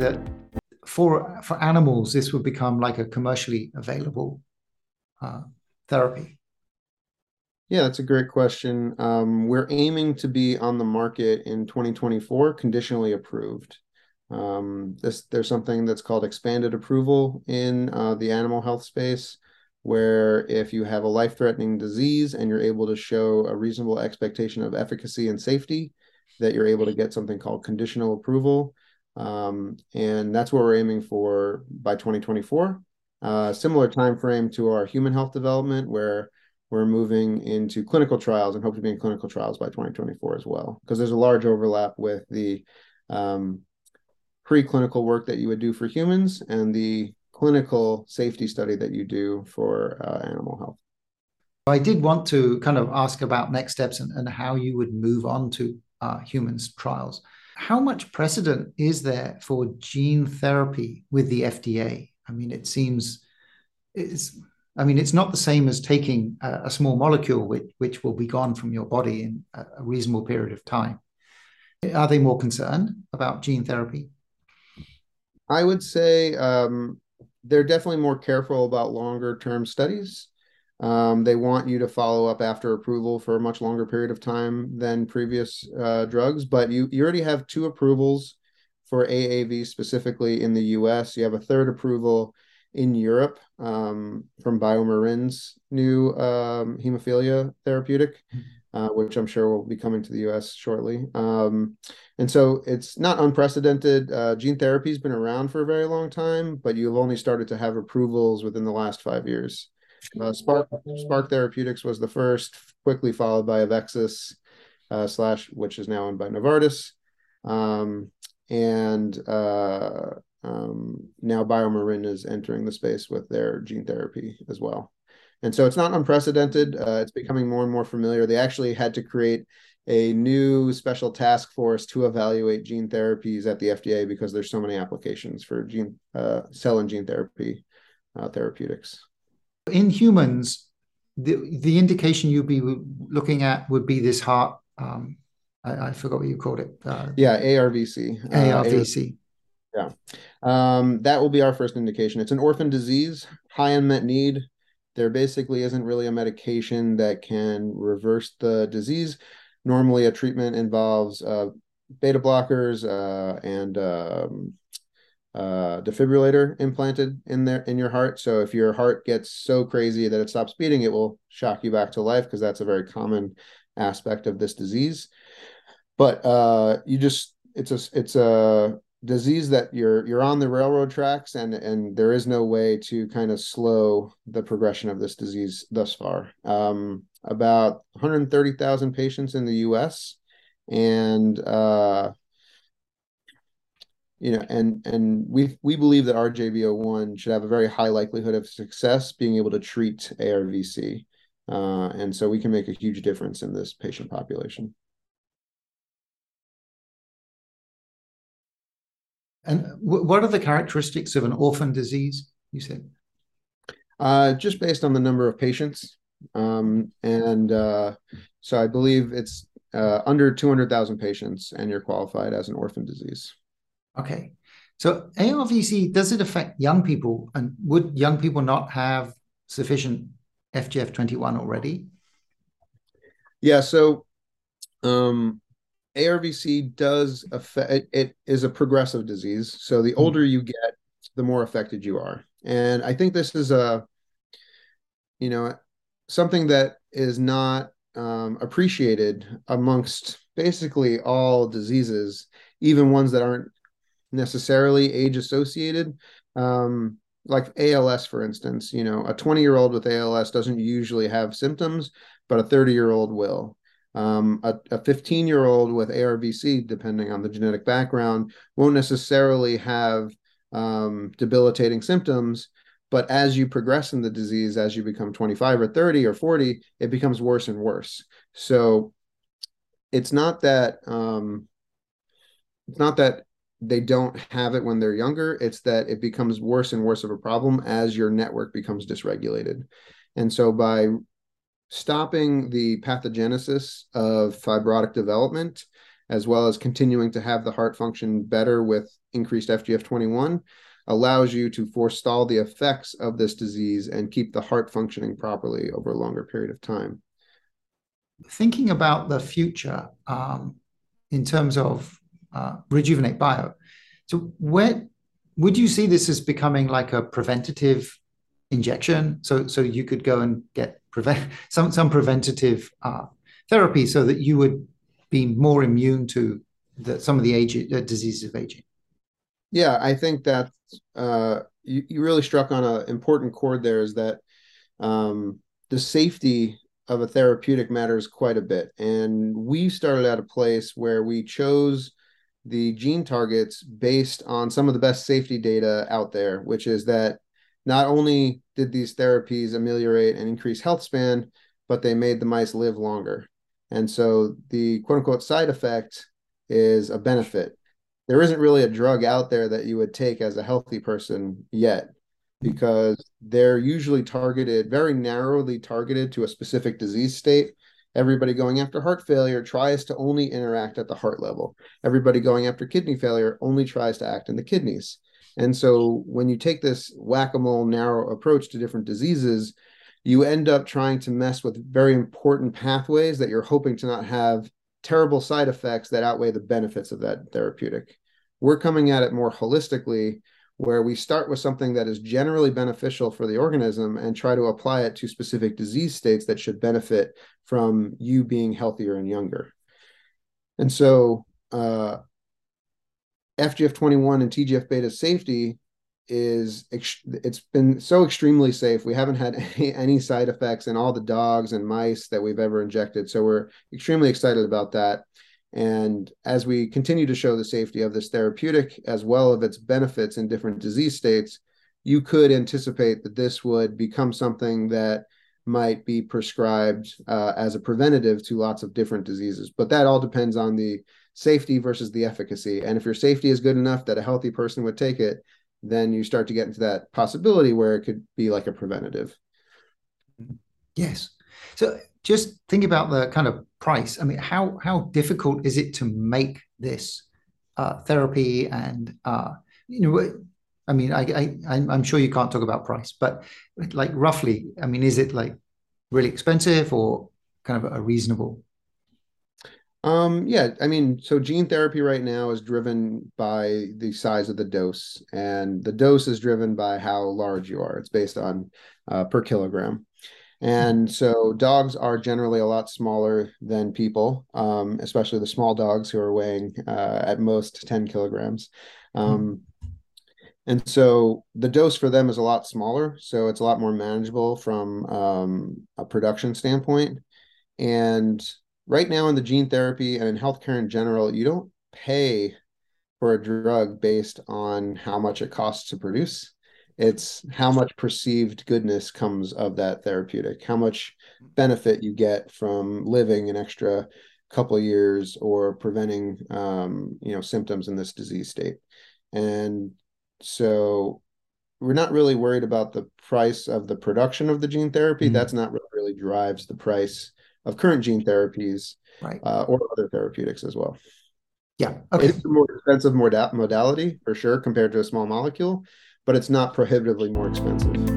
that for for animals this would become like a commercially available uh, therapy? Yeah, that's a great question. Um, we're aiming to be on the market in 2024, conditionally approved. Um, this there's something that's called expanded approval in uh, the animal health space, where if you have a life-threatening disease and you're able to show a reasonable expectation of efficacy and safety, that you're able to get something called conditional approval. Um, and that's what we're aiming for by 2024. Uh, similar time frame to our human health development, where we're moving into clinical trials and hope to be in clinical trials by 2024 as well, because there's a large overlap with the um, preclinical work that you would do for humans and the clinical safety study that you do for uh, animal health. I did want to kind of ask about next steps and, and how you would move on to uh, humans trials. How much precedent is there for gene therapy with the FDA? I mean, it seems it's. I mean, it's not the same as taking a, a small molecule which, which will be gone from your body in a, a reasonable period of time. Are they more concerned about gene therapy? I would say um, they're definitely more careful about longer term studies. Um, they want you to follow up after approval for a much longer period of time than previous uh, drugs, but you, you already have two approvals for AAV specifically in the US. You have a third approval in Europe um, from BioMarin's new um, hemophilia therapeutic, uh, which I'm sure will be coming to the US shortly. Um, and so it's not unprecedented. Uh, gene therapy has been around for a very long time, but you've only started to have approvals within the last five years. Uh, Spark Spark Therapeutics was the first, quickly followed by Avexis uh, slash, which is now owned by Novartis, um, and uh, um, now BioMarin is entering the space with their gene therapy as well. And so it's not unprecedented. Uh, it's becoming more and more familiar. They actually had to create a new special task force to evaluate gene therapies at the FDA because there's so many applications for gene uh, cell and gene therapy uh, therapeutics in humans, the the indication you'd be looking at would be this heart. Um, I, I, forgot what you called it. Uh, yeah, ARVC. ARVC. Uh, yeah, um, that will be our first indication. It's an orphan disease, high unmet need. There basically isn't really a medication that can reverse the disease. Normally, a treatment involves uh, beta blockers uh, and um, uh, defibrillator implanted in there in your heart. So if your heart gets so crazy that it stops beating, it will shock you back to life because that's a very common aspect of this disease. But uh, you just it's a it's a disease that you're you're on the railroad tracks and and there is no way to kind of slow the progression of this disease thus far. Um, about 130,000 patients in the U.S. and uh, you know, and and we we believe that RJV01 should have a very high likelihood of success being able to treat ARVC, uh, and so we can make a huge difference in this patient population. And what are the characteristics of an orphan disease? You said, uh, just based on the number of patients, um, and uh, so I believe it's uh, under two hundred thousand patients, and you're qualified as an orphan disease. Okay. So ARVC, does it affect young people? And would young people not have sufficient FGF21 already? Yeah. So um, ARVC does affect, it, it is a progressive disease. So the hmm. older you get, the more affected you are. And I think this is a, you know, something that is not um, appreciated amongst basically all diseases, even ones that aren't necessarily age associated. Um, like ALS, for instance, you know, a 20 year old with ALS doesn't usually have symptoms, but a 30 year old will. Um, a 15 year old with ARVC, depending on the genetic background, won't necessarily have um, debilitating symptoms. But as you progress in the disease, as you become 25 or 30 or 40, it becomes worse and worse. So it's not that um, it's not that they don't have it when they're younger. It's that it becomes worse and worse of a problem as your network becomes dysregulated. And so by stopping the pathogenesis of fibrotic development as well as continuing to have the heart function better with increased FGF21, allows you to forestall the effects of this disease and keep the heart functioning properly over a longer period of time. Thinking about the future um, in terms of uh, Rejuvenate Bio, so where would you see this as becoming like a preventative injection? So, so you could go and get prevent some some preventative uh, therapy so that you would be more immune to the, some of the age diseases of aging. Yeah, I think that uh, you, you really struck on an important chord there is that um, the safety of a therapeutic matters quite a bit. And we started at a place where we chose the gene targets based on some of the best safety data out there, which is that not only did these therapies ameliorate and increase health span, but they made the mice live longer. And so the quote unquote side effect is a benefit. There isn't really a drug out there that you would take as a healthy person yet because they're usually targeted, very narrowly targeted to a specific disease state. Everybody going after heart failure tries to only interact at the heart level. Everybody going after kidney failure only tries to act in the kidneys. And so when you take this whack a mole narrow approach to different diseases, you end up trying to mess with very important pathways that you're hoping to not have terrible side effects that outweigh the benefits of that therapeutic. We're coming at it more holistically, where we start with something that is generally beneficial for the organism and try to apply it to specific disease states that should benefit from you being healthier and younger. And so, uh, FGF21 and TGF beta safety is it's been so extremely safe. We haven't had any, any side effects in all the dogs and mice that we've ever injected. So we're extremely excited about that. And as we continue to show the safety of this therapeutic as well as its benefits in different disease states, you could anticipate that this would become something that might be prescribed uh, as a preventative to lots of different diseases. But that all depends on the safety versus the efficacy. And if your safety is good enough that a healthy person would take it, then you start to get into that possibility where it could be like a preventative. Yes. So just think about the kind of price. I mean, how how difficult is it to make this uh, therapy? And uh, you know, I mean, I, I I'm sure you can't talk about price, but like roughly, I mean, is it like really expensive or kind of a reasonable um, yeah, I mean, so gene therapy right now is driven by the size of the dose, and the dose is driven by how large you are. It's based on uh, per kilogram. And so dogs are generally a lot smaller than people, um, especially the small dogs who are weighing uh, at most 10 kilograms. Um, and so the dose for them is a lot smaller. So it's a lot more manageable from um, a production standpoint. And right now in the gene therapy and in healthcare in general, you don't pay for a drug based on how much it costs to produce. It's how much perceived goodness comes of that therapeutic, how much benefit you get from living an extra couple years or preventing um, you know symptoms in this disease state. And so we're not really worried about the price of the production of the gene therapy. Mm-hmm. That's not what really drives the price of current gene therapies right. uh, or other therapeutics as well. Yeah. Okay. It's a more expensive modality for sure compared to a small molecule, but it's not prohibitively more expensive.